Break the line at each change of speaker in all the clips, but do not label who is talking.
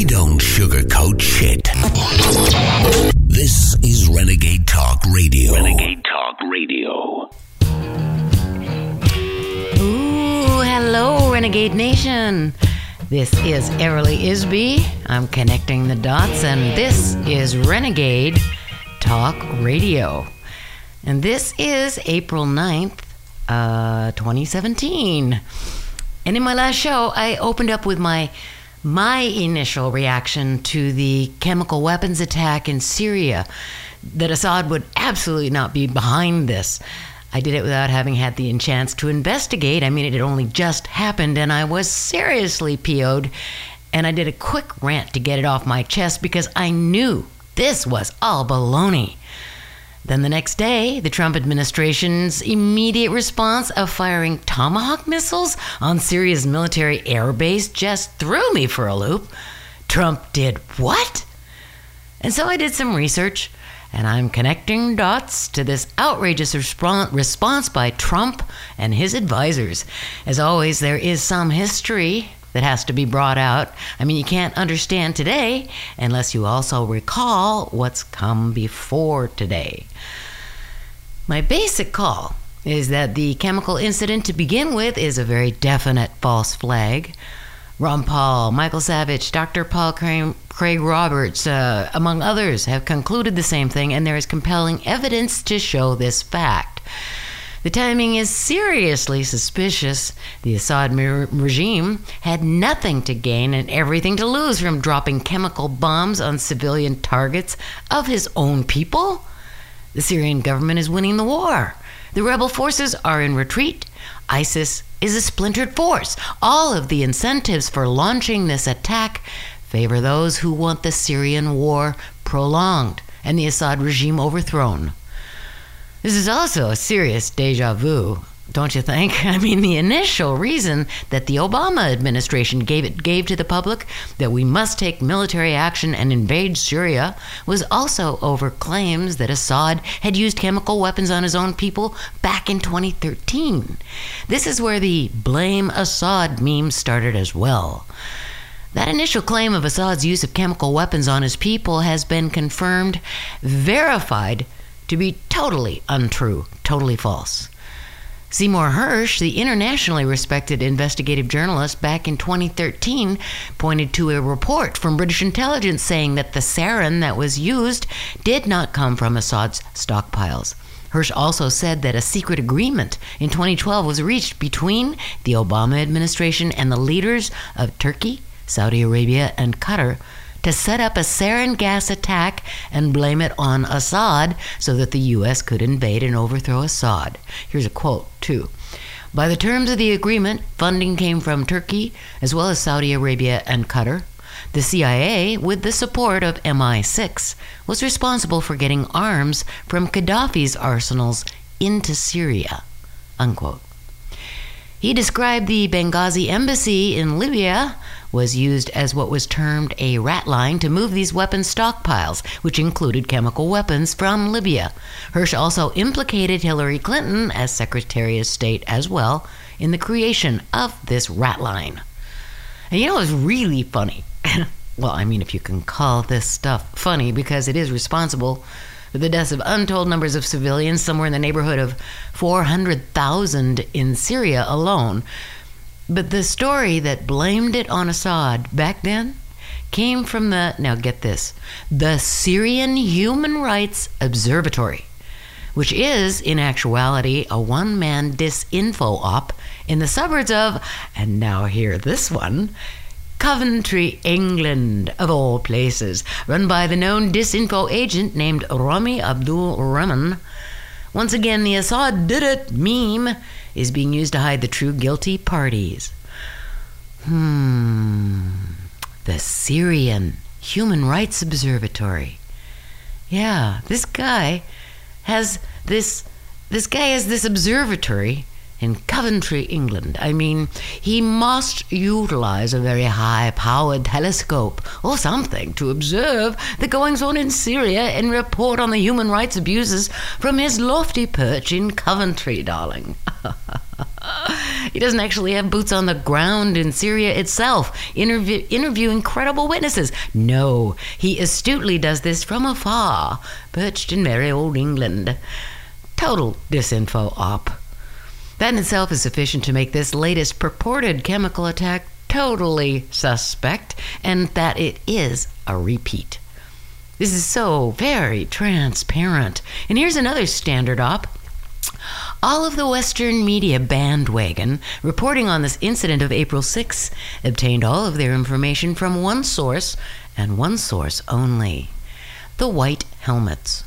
We don't sugarcoat shit. This is Renegade Talk Radio. Renegade Talk Radio.
Ooh, hello, Renegade Nation. This is Everly Isby. I'm connecting the dots, and this is Renegade Talk Radio. And this is April 9th, uh, 2017. And in my last show, I opened up with my my initial reaction to the chemical weapons attack in Syria that Assad would absolutely not be behind this. I did it without having had the chance to investigate. I mean, it had only just happened, and I was seriously PO'd. And I did a quick rant to get it off my chest because I knew this was all baloney. Then the next day, the Trump administration's immediate response of firing Tomahawk missiles on Syria's military airbase just threw me for a loop. Trump did what? And so I did some research, and I'm connecting dots to this outrageous respon- response by Trump and his advisors. As always, there is some history that has to be brought out. I mean, you can't understand today unless you also recall what's come before today. My basic call is that the chemical incident to begin with is a very definite false flag. Ron Paul, Michael Savage, Dr. Paul Craig Roberts, uh, among others, have concluded the same thing, and there is compelling evidence to show this fact. The timing is seriously suspicious. The Assad regime had nothing to gain and everything to lose from dropping chemical bombs on civilian targets of his own people. The Syrian government is winning the war. The rebel forces are in retreat. ISIS is a splintered force. All of the incentives for launching this attack favor those who want the Syrian war prolonged and the Assad regime overthrown. This is also a serious deja vu, don't you think? I mean, the initial reason that the Obama administration gave it gave to the public that we must take military action and invade Syria was also over claims that Assad had used chemical weapons on his own people back in 2013. This is where the blame Assad meme started as well. That initial claim of Assad's use of chemical weapons on his people has been confirmed, verified to be totally untrue, totally false. Seymour Hersh, the internationally respected investigative journalist, back in 2013 pointed to a report from British intelligence saying that the sarin that was used did not come from Assad's stockpiles. Hersh also said that a secret agreement in 2012 was reached between the Obama administration and the leaders of Turkey, Saudi Arabia, and Qatar to set up a sarin gas attack and blame it on Assad so that the U.S. could invade and overthrow Assad. Here's a quote, too. By the terms of the agreement, funding came from Turkey as well as Saudi Arabia and Qatar. The CIA, with the support of MI6, was responsible for getting arms from Gaddafi's arsenals into Syria. Unquote. He described the Benghazi embassy in Libya was used as what was termed a rat line to move these weapons stockpiles, which included chemical weapons from Libya. Hersh also implicated Hillary Clinton as Secretary of State as well in the creation of this rat line. And you know what's really funny? well, I mean, if you can call this stuff funny, because it is responsible the deaths of untold numbers of civilians, somewhere in the neighborhood of 400,000 in Syria alone. But the story that blamed it on Assad back then came from the, now get this, the Syrian Human Rights Observatory, which is, in actuality, a one man disinfo op in the suburbs of, and now hear this one, Coventry, England, of all places, run by the known disinfo agent named Rami Abdul Rahman. Once again, the Assad did it meme is being used to hide the true guilty parties. Hmm. The Syrian Human Rights Observatory. Yeah, this guy has this this guy has this observatory in Coventry, England. I mean, he must utilize a very high powered telescope or something to observe the goings on in Syria and report on the human rights abuses from his lofty perch in Coventry, darling. He doesn't actually have boots on the ground in Syria itself, interview, interviewing credible witnesses. No, he astutely does this from afar, perched in merry old England. Total disinfo op. That in itself is sufficient to make this latest purported chemical attack totally suspect, and that it is a repeat. This is so very transparent. And here's another standard op. All of the Western media bandwagon reporting on this incident of April 6 obtained all of their information from one source and one source only the White Helmets.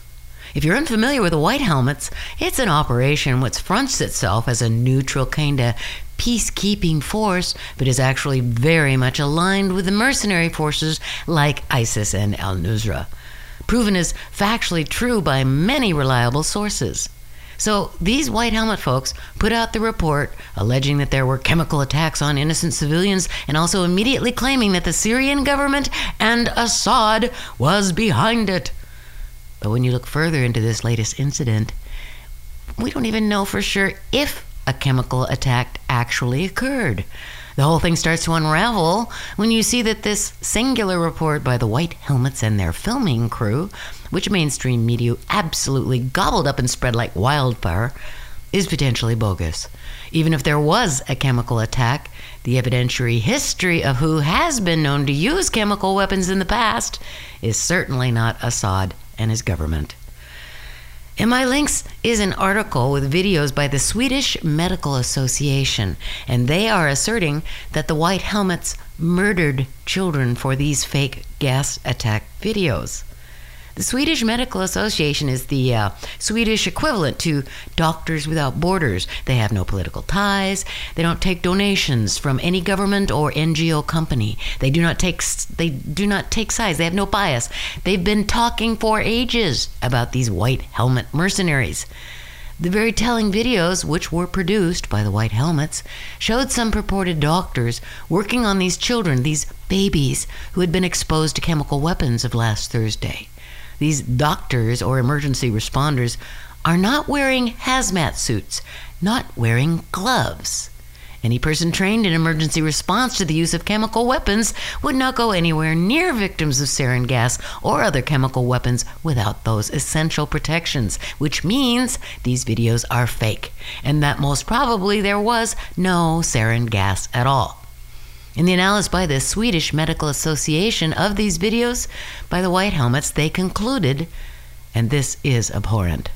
If you're unfamiliar with the White Helmets, it's an operation which fronts itself as a neutral kind of peacekeeping force, but is actually very much aligned with the mercenary forces like ISIS and al Nusra. Proven as factually true by many reliable sources. So these white helmet folks put out the report alleging that there were chemical attacks on innocent civilians and also immediately claiming that the Syrian government and Assad was behind it. But when you look further into this latest incident, we don't even know for sure if a chemical attack actually occurred. The whole thing starts to unravel when you see that this singular report by the White Helmets and their filming crew, which mainstream media absolutely gobbled up and spread like wildfire, is potentially bogus. Even if there was a chemical attack, the evidentiary history of who has been known to use chemical weapons in the past is certainly not Assad and his government. In my links is an article with videos by the Swedish Medical Association, and they are asserting that the White Helmets murdered children for these fake gas attack videos. The Swedish Medical Association is the uh, Swedish equivalent to Doctors Without Borders. They have no political ties. They don't take donations from any government or NGO company. They do not take they do not take sides. They have no bias. They've been talking for ages about these white helmet mercenaries. The very telling videos, which were produced by the White Helmets, showed some purported doctors working on these children, these babies, who had been exposed to chemical weapons of last Thursday. These doctors or emergency responders are not wearing hazmat suits, not wearing gloves. Any person trained in emergency response to the use of chemical weapons would not go anywhere near victims of sarin gas or other chemical weapons without those essential protections, which means these videos are fake, and that most probably there was no sarin gas at all. In the analysis by the Swedish Medical Association of these videos by the White Helmets, they concluded, and this is abhorrent,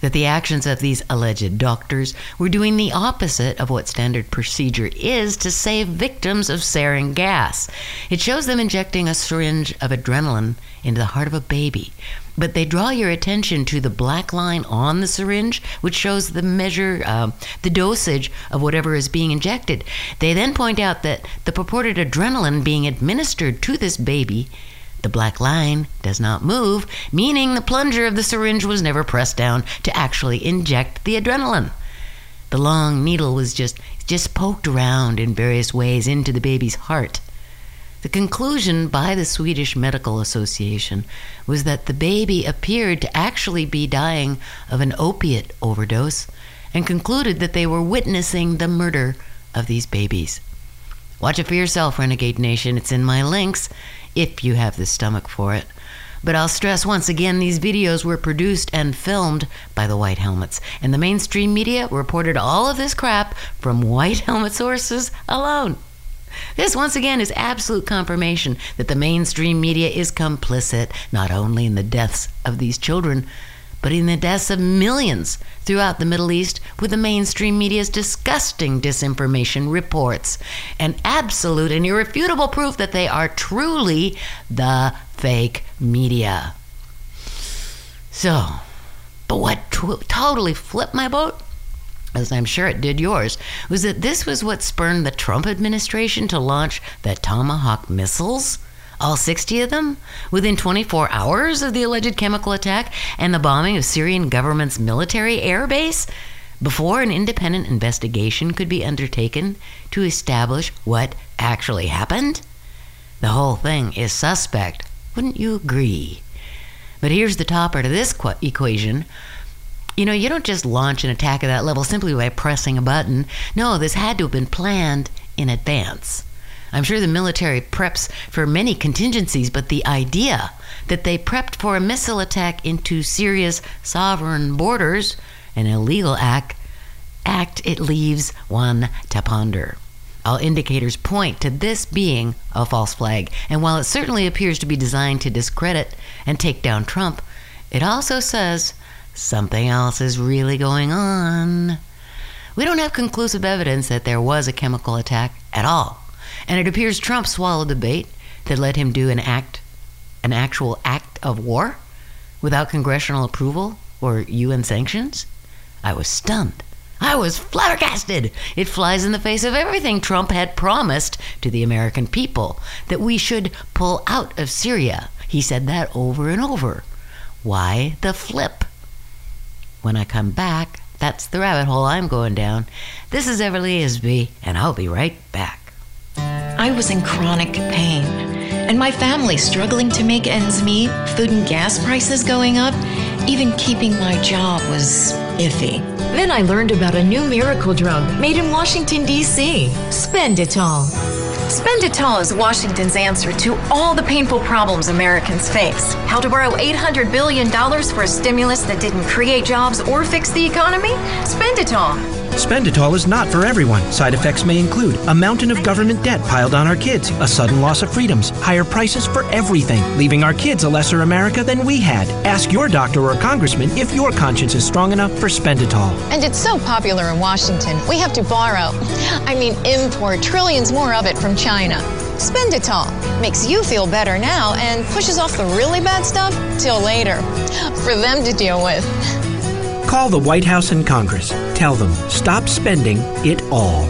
that the actions of these alleged doctors were doing the opposite of what standard procedure is to save victims of sarin gas. It shows them injecting a syringe of adrenaline into the heart of a baby, but they draw your attention to the black line on the syringe, which shows the measure, uh, the dosage of whatever is being injected. They then point out that the purported adrenaline being administered to this baby, the black line does not move, meaning the plunger of the syringe was never pressed down to actually inject the adrenaline. The long needle was just just poked around in various ways into the baby's heart. The conclusion by the Swedish Medical Association was that the baby appeared to actually be dying of an opiate overdose and concluded that they were witnessing the murder of these babies. Watch it for yourself, Renegade Nation. It's in my links if you have the stomach for it. But I'll stress once again these videos were produced and filmed by the White Helmets, and the mainstream media reported all of this crap from White Helmet sources alone. This, once again, is absolute confirmation that the mainstream media is complicit not only in the deaths of these children, but in the deaths of millions throughout the Middle East with the mainstream media's disgusting disinformation reports. An absolute and irrefutable proof that they are truly the fake media. So, but what t- totally flipped my boat as I'm sure it did yours, was that this was what spurned the Trump administration to launch the Tomahawk missiles. All 60 of them within 24 hours of the alleged chemical attack and the bombing of Syrian government's military airbase before an independent investigation could be undertaken to establish what actually happened? The whole thing is suspect, wouldn't you agree? But here's the topper to this qu- equation You know, you don't just launch an attack at that level simply by pressing a button. No, this had to have been planned in advance. I'm sure the military preps for many contingencies, but the idea that they prepped for a missile attack into Syria's sovereign borders, an illegal act, act it leaves one to ponder. All indicators point to this being a false flag, and while it certainly appears to be designed to discredit and take down Trump, it also says something else is really going on. We don't have conclusive evidence that there was a chemical attack at all, and it appears Trump swallowed the bait that led him do an act, an actual act of war, without congressional approval or UN sanctions. I was stunned. I was flabbergasted. It flies in the face of everything Trump had promised to the American people that we should pull out of Syria. He said that over and over. Why the flip? When I come back, that's the rabbit hole I'm going down. This is Everly Isby, and I'll be right back.
I was in chronic pain, and my family struggling to make ends meet, food and gas prices going up, even keeping my job was iffy. Then I learned about a new miracle drug made in Washington, D.C. Spenditol.
Spenditol is Washington's answer to all the painful problems Americans face. How to borrow $800 billion for a stimulus that didn't create jobs or fix the economy? Spenditol.
Spenditol is not for everyone. Side effects may include a mountain of government debt piled on our kids, a sudden loss of freedoms, higher prices for everything, leaving our kids a lesser America than we had. Ask your doctor or congressman if your conscience is strong enough for Spenditol.
And it's so popular in Washington, we have to borrow, I mean, import trillions more of it from China. Spenditol makes you feel better now and pushes off the really bad stuff till later for them to deal with.
Call the White House and Congress. Tell them, stop spending it all.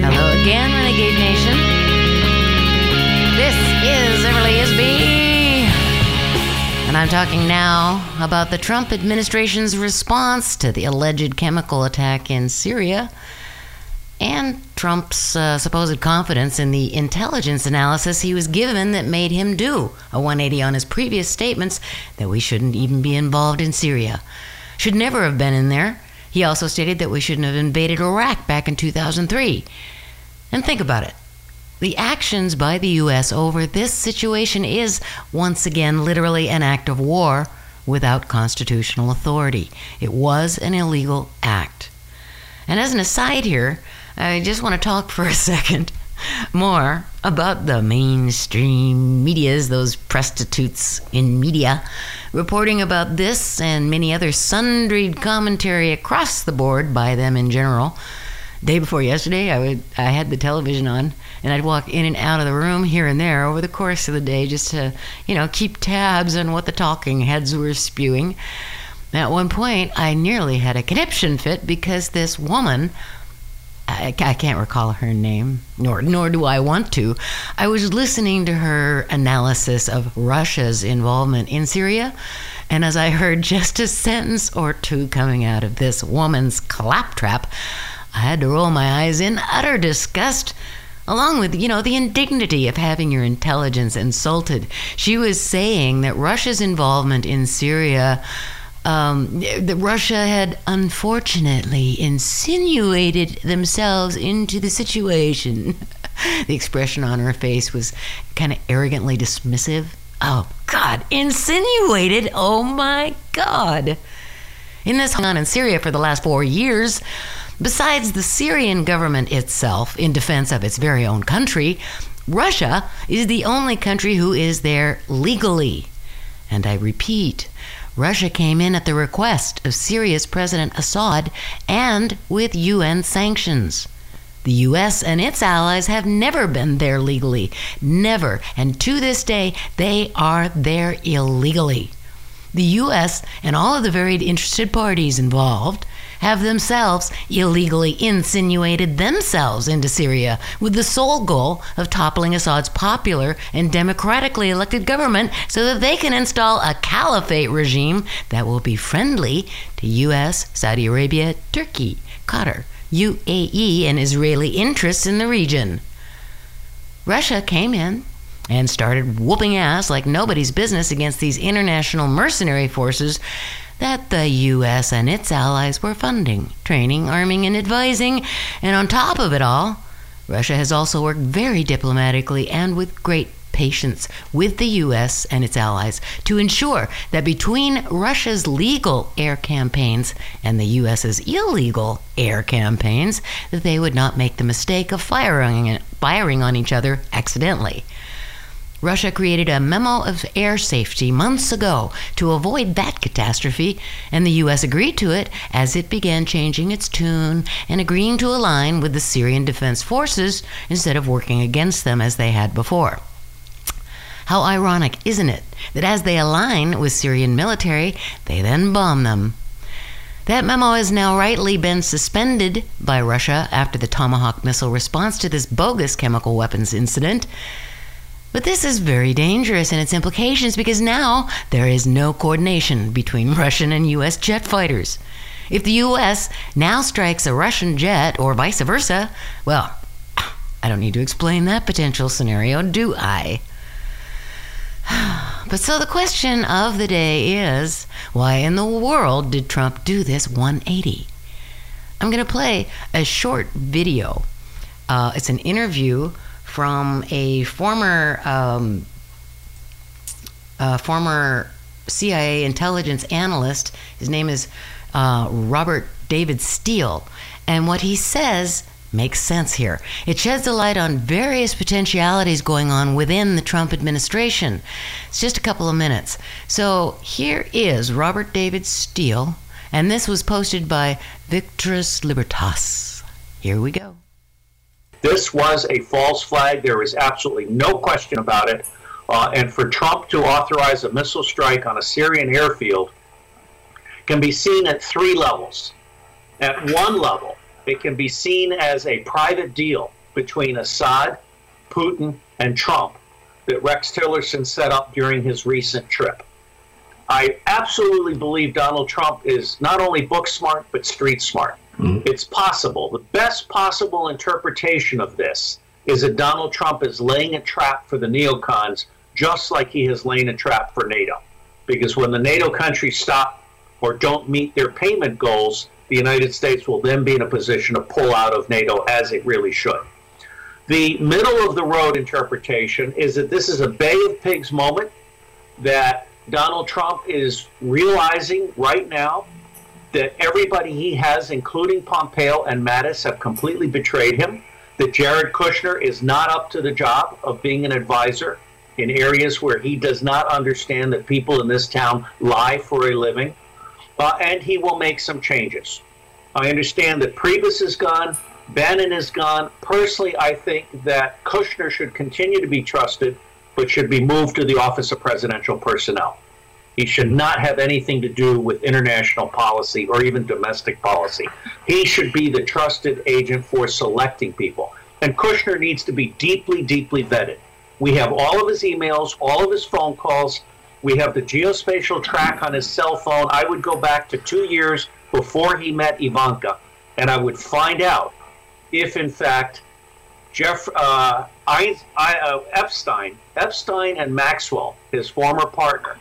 Hello again, Renegade Nation. This is Everly Isby. And I'm talking now about the Trump administration's response to the alleged chemical attack in Syria and Trump's uh, supposed confidence in the intelligence analysis he was given that made him do a 180 on his previous statements that we shouldn't even be involved in Syria. Should never have been in there. He also stated that we shouldn't have invaded Iraq back in 2003. And think about it. The actions by the U.S. over this situation is, once again, literally an act of war without constitutional authority. It was an illegal act. And as an aside here, I just want to talk for a second more about the mainstream medias, those prostitutes in media, reporting about this and many other sundried commentary across the board by them in general. Day before yesterday, I would I had the television on, and I'd walk in and out of the room here and there over the course of the day just to, you know, keep tabs on what the talking heads were spewing. At one point, I nearly had a conniption fit because this woman I, I, can't recall her name, nor nor do I want to. I was listening to her analysis of Russia's involvement in Syria, and as I heard just a sentence or two coming out of this woman's claptrap, I had to roll my eyes in utter disgust. Along with, you know, the indignity of having your intelligence insulted. She was saying that Russia's involvement in Syria um, that Russia had unfortunately insinuated themselves into the situation. the expression on her face was kind of arrogantly dismissive. Oh, God, insinuated? Oh, my God. In this on in Syria for the last four years, besides the Syrian government itself in defense of its very own country, Russia is the only country who is there legally. And I repeat, Russia came in at the request of Syria's President Assad and with UN sanctions. The US and its allies have never been there legally. Never. And to this day, they are there illegally. The US and all of the varied interested parties involved have themselves illegally insinuated themselves into Syria with the sole goal of toppling Assad's popular and democratically elected government so that they can install a caliphate regime that will be friendly to US, Saudi Arabia, Turkey, Qatar, UAE, and Israeli interests in the region. Russia came in and started whooping ass like nobody's business against these international mercenary forces that the U.S. and its allies were funding, training, arming, and advising. And on top of it all, Russia has also worked very diplomatically and with great patience with the U.S. and its allies to ensure that between Russia's legal air campaigns and the U.S.'s illegal air campaigns, that they would not make the mistake of firing, firing on each other accidentally. Russia created a memo of air safety months ago to avoid that catastrophe, and the U.S. agreed to it as it began changing its tune and agreeing to align with the Syrian Defense Forces instead of working against them as they had before. How ironic, isn't it, that as they align with Syrian military, they then bomb them? That memo has now rightly been suspended by Russia after the Tomahawk missile response to this bogus chemical weapons incident. But this is very dangerous in its implications because now there is no coordination between Russian and U.S. jet fighters. If the U.S. now strikes a Russian jet or vice versa, well, I don't need to explain that potential scenario, do I? But so the question of the day is why in the world did Trump do this 180? I'm going to play a short video. Uh, it's an interview from a former um, uh, former CIA intelligence analyst. His name is uh, Robert David Steele, and what he says makes sense here. It sheds a light on various potentialities going on within the Trump administration. It's just a couple of minutes. So here is Robert David Steele, and this was posted by Victrix Libertas. Here we go.
This was a false flag. There is absolutely no question about it. Uh, and for Trump to authorize a missile strike on a Syrian airfield can be seen at three levels. At one level, it can be seen as a private deal between Assad, Putin, and Trump that Rex Tillerson set up during his recent trip. I absolutely believe Donald Trump is not only book smart, but street smart. Mm-hmm. It's possible. The best possible interpretation of this is that Donald Trump is laying a trap for the neocons, just like he has laid a trap for NATO. Because when the NATO countries stop or don't meet their payment goals, the United States will then be in a position to pull out of NATO as it really should. The middle of the road interpretation is that this is a Bay of Pigs moment, that Donald Trump is realizing right now that everybody he has, including Pompeo and Mattis, have completely betrayed him, that Jared Kushner is not up to the job of being an advisor in areas where he does not understand that people in this town lie for a living, uh, and he will make some changes. I understand that Priebus is gone, Bannon is gone. Personally, I think that Kushner should continue to be trusted, but should be moved to the Office of Presidential Personnel. He should not have anything to do with international policy or even domestic policy. He should be the trusted agent for selecting people. And Kushner needs to be deeply, deeply vetted. We have all of his emails, all of his phone calls. We have the geospatial track on his cell phone. I would go back to two years before he met Ivanka, and I would find out if, in fact, Jeff uh, I, I, uh, Epstein, Epstein and Maxwell, his former partner,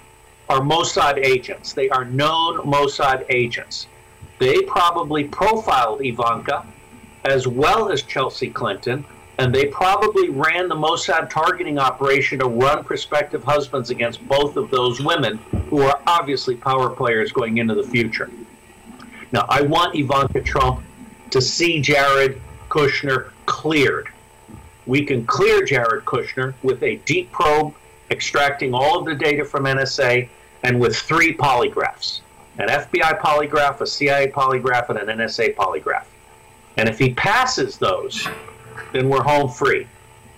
are Mossad agents. They are known Mossad agents. They probably profiled Ivanka as well as Chelsea Clinton, and they probably ran the Mossad targeting operation to run prospective husbands against both of those women who are obviously power players going into the future. Now, I want Ivanka Trump to see Jared Kushner cleared. We can clear Jared Kushner with a deep probe extracting all of the data from NSA and with three polygraphs an FBI polygraph, a CIA polygraph, and an NSA polygraph. And if he passes those, then we're home free.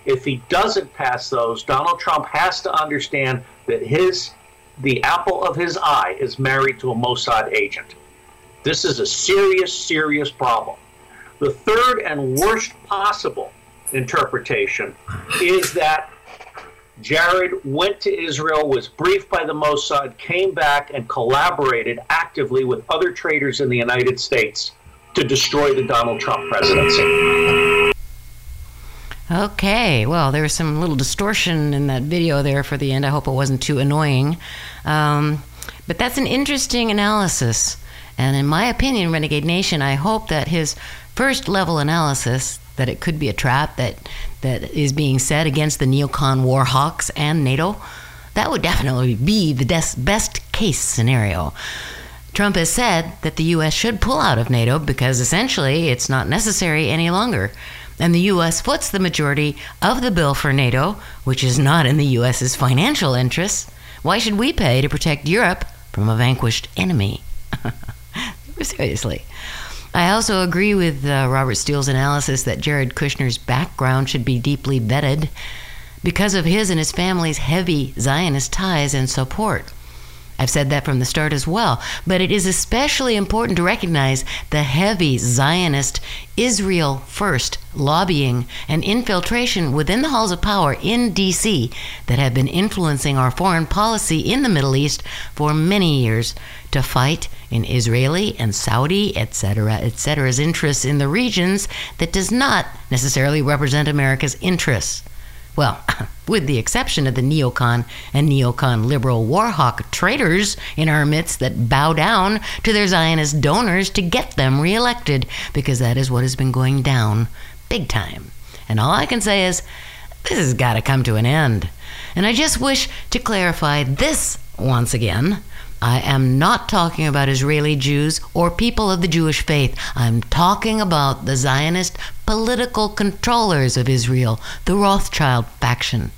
If he doesn't pass those, Donald Trump has to understand that his the apple of his eye is married to a Mossad agent. This is a serious, serious problem. The third and worst possible interpretation is that Jared went to Israel, was briefed by the Mossad, came back, and collaborated actively with other traitors in the United States to destroy the Donald Trump presidency.
Okay, well, there was some little distortion in that video there for the end. I hope it wasn't too annoying. Um, but that's an interesting analysis. And in my opinion, Renegade Nation, I hope that his first level analysis, that it could be a trap that, that is being set against the neocon war hawks and NATO, that would definitely be the des- best case scenario. Trump has said that the U.S. should pull out of NATO because essentially it's not necessary any longer. And the U.S. foots the majority of the bill for NATO, which is not in the U.S.'s financial interests. Why should we pay to protect Europe from a vanquished enemy? Seriously. I also agree with uh, Robert Steele's analysis that Jared Kushner's background should be deeply vetted because of his and his family's heavy Zionist ties and support. I've said that from the start as well. But it is especially important to recognize the heavy Zionist Israel first lobbying and infiltration within the halls of power in D.C. that have been influencing our foreign policy in the Middle East for many years to fight in Israeli and Saudi, etc., etc.'s interests in the regions that does not necessarily represent America's interests. Well, with the exception of the neocon and neocon liberal warhawk traitors in our midst that bow down to their Zionist donors to get them reelected, because that is what has been going down big time. And all I can say is, this has got to come to an end. And I just wish to clarify this once again. I am not talking about Israeli Jews or people of the Jewish faith. I'm talking about the Zionist political controllers of Israel, the Rothschild faction.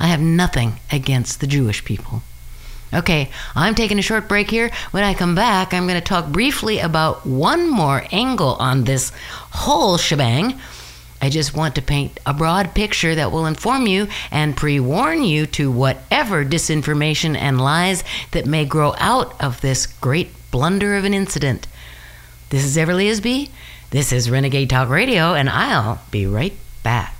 I have nothing against the Jewish people. Okay, I'm taking a short break here. When I come back, I'm going to talk briefly about one more angle on this whole shebang. I just want to paint a broad picture that will inform you and pre warn you to whatever disinformation and lies that may grow out of this great blunder of an incident. This is Everly Isby. This is Renegade Talk Radio, and I'll be right back.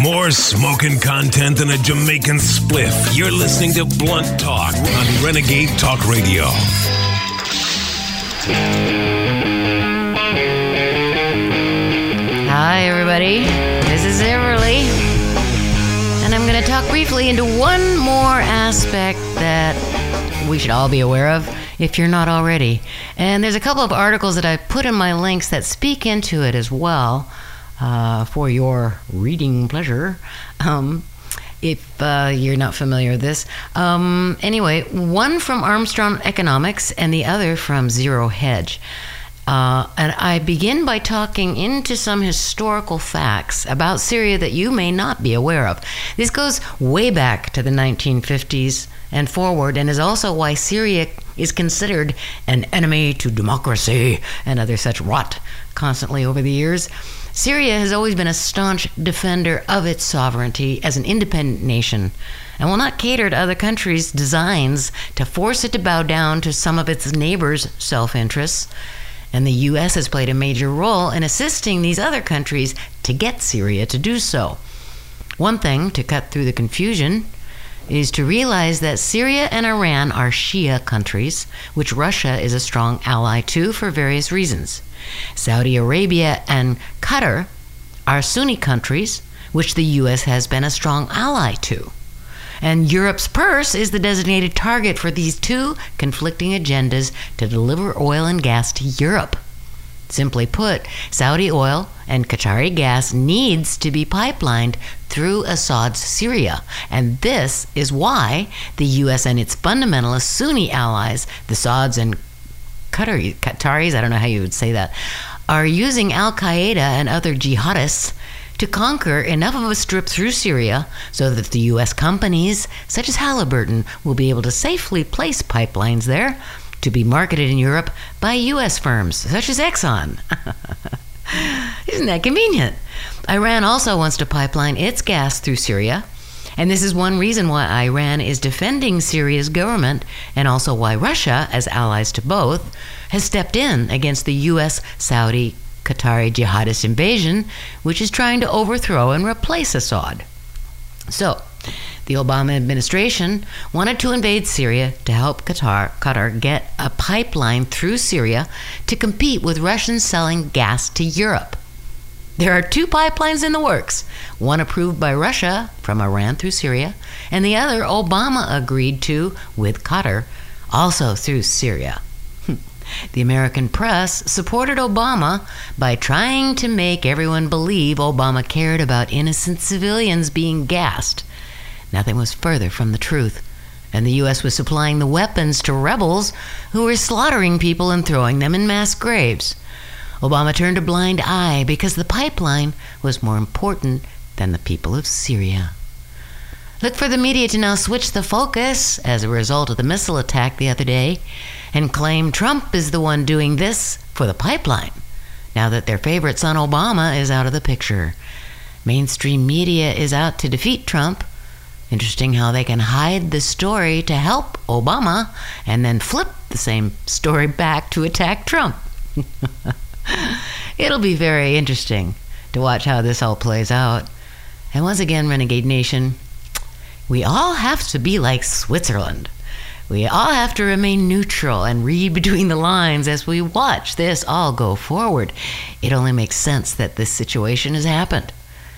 More smoking content than a Jamaican spliff. You're listening to Blunt Talk on Renegade Talk Radio.
Hi, everybody. This is Everly. And I'm going to talk briefly into one more aspect that we should all be aware of if you're not already. And there's a couple of articles that I put in my links that speak into it as well uh, for your reading pleasure. Um, if uh, you're not familiar with this. Um, anyway, one from Armstrong Economics and the other from Zero Hedge. Uh, and I begin by talking into some historical facts about Syria that you may not be aware of. This goes way back to the 1950s and forward, and is also why Syria is considered an enemy to democracy and other such rot constantly over the years. Syria has always been a staunch defender of its sovereignty as an independent nation and will not cater to other countries' designs to force it to bow down to some of its neighbors' self interests. And the U.S. has played a major role in assisting these other countries to get Syria to do so. One thing to cut through the confusion is to realize that Syria and Iran are Shia countries, which Russia is a strong ally to for various reasons. Saudi Arabia and Qatar are Sunni countries, which the U.S. has been a strong ally to. And Europe's purse is the designated target for these two conflicting agendas to deliver oil and gas to Europe. Simply put, Saudi oil and Qatari gas needs to be pipelined through Assad's Syria. And this is why the U.S. and its fundamentalist Sunni allies, the Saudis and Qatari, Qataris, I don't know how you would say that, are using Al Qaeda and other jihadists to conquer enough of a strip through Syria so that the U.S. companies, such as Halliburton, will be able to safely place pipelines there to be marketed in Europe by U.S. firms such as Exxon. Isn't that convenient? Iran also wants to pipeline its gas through Syria. And this is one reason why Iran is defending Syria's government, and also why Russia, as allies to both, has stepped in against the U.S. Saudi Qatari jihadist invasion, which is trying to overthrow and replace Assad. So, The Obama administration wanted to invade Syria to help Qatar, Qatar get a pipeline through Syria to compete with Russians selling gas to Europe. There are two pipelines in the works one approved by Russia from Iran through Syria, and the other Obama agreed to with Qatar, also through Syria. Hmm. The American press supported Obama by trying to make everyone believe Obama cared about innocent civilians being gassed. Nothing was further from the truth. And the U.S. was supplying the weapons to rebels who were slaughtering people and throwing them in mass graves. Obama turned a blind eye because the pipeline was more important than the people of Syria. Look for the media to now switch the focus as a result of the missile attack the other day and claim Trump is the one doing this for the pipeline, now that their favorite son Obama is out of the picture. Mainstream media is out to defeat Trump. Interesting how they can hide the story to help Obama and then flip the same story back to attack Trump. It'll be very interesting to watch how this all plays out. And once again, Renegade Nation, we all have to be like Switzerland. We all have to remain neutral and read between the lines as we watch this all go forward. It only makes sense that this situation has happened.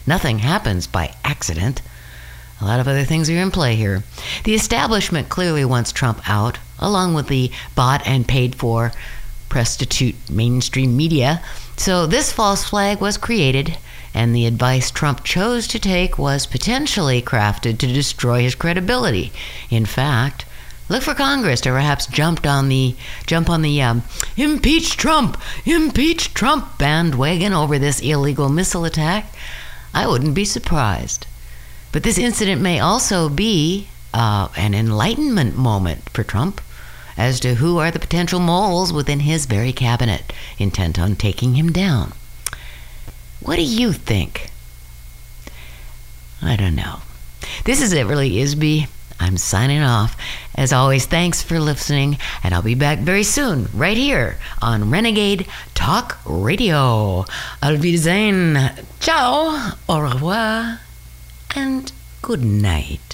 Nothing happens by accident. A lot of other things are in play here. The establishment clearly wants Trump out, along with the bought and paid for prostitute mainstream media. So this false flag was created, and the advice Trump chose to take was potentially crafted to destroy his credibility. In fact, look for Congress to perhaps jump on the jump on the um, impeach Trump, impeach Trump bandwagon over this illegal missile attack. I wouldn't be surprised. But this incident may also be uh, an enlightenment moment for Trump as to who are the potential moles within his very cabinet intent on taking him down. What do you think? I don't know. This is it, really, Isby. I'm signing off. As always, thanks for listening, and I'll be back very soon, right here on Renegade Talk Radio. Auf Wiedersehen. Ciao, au revoir, and good night.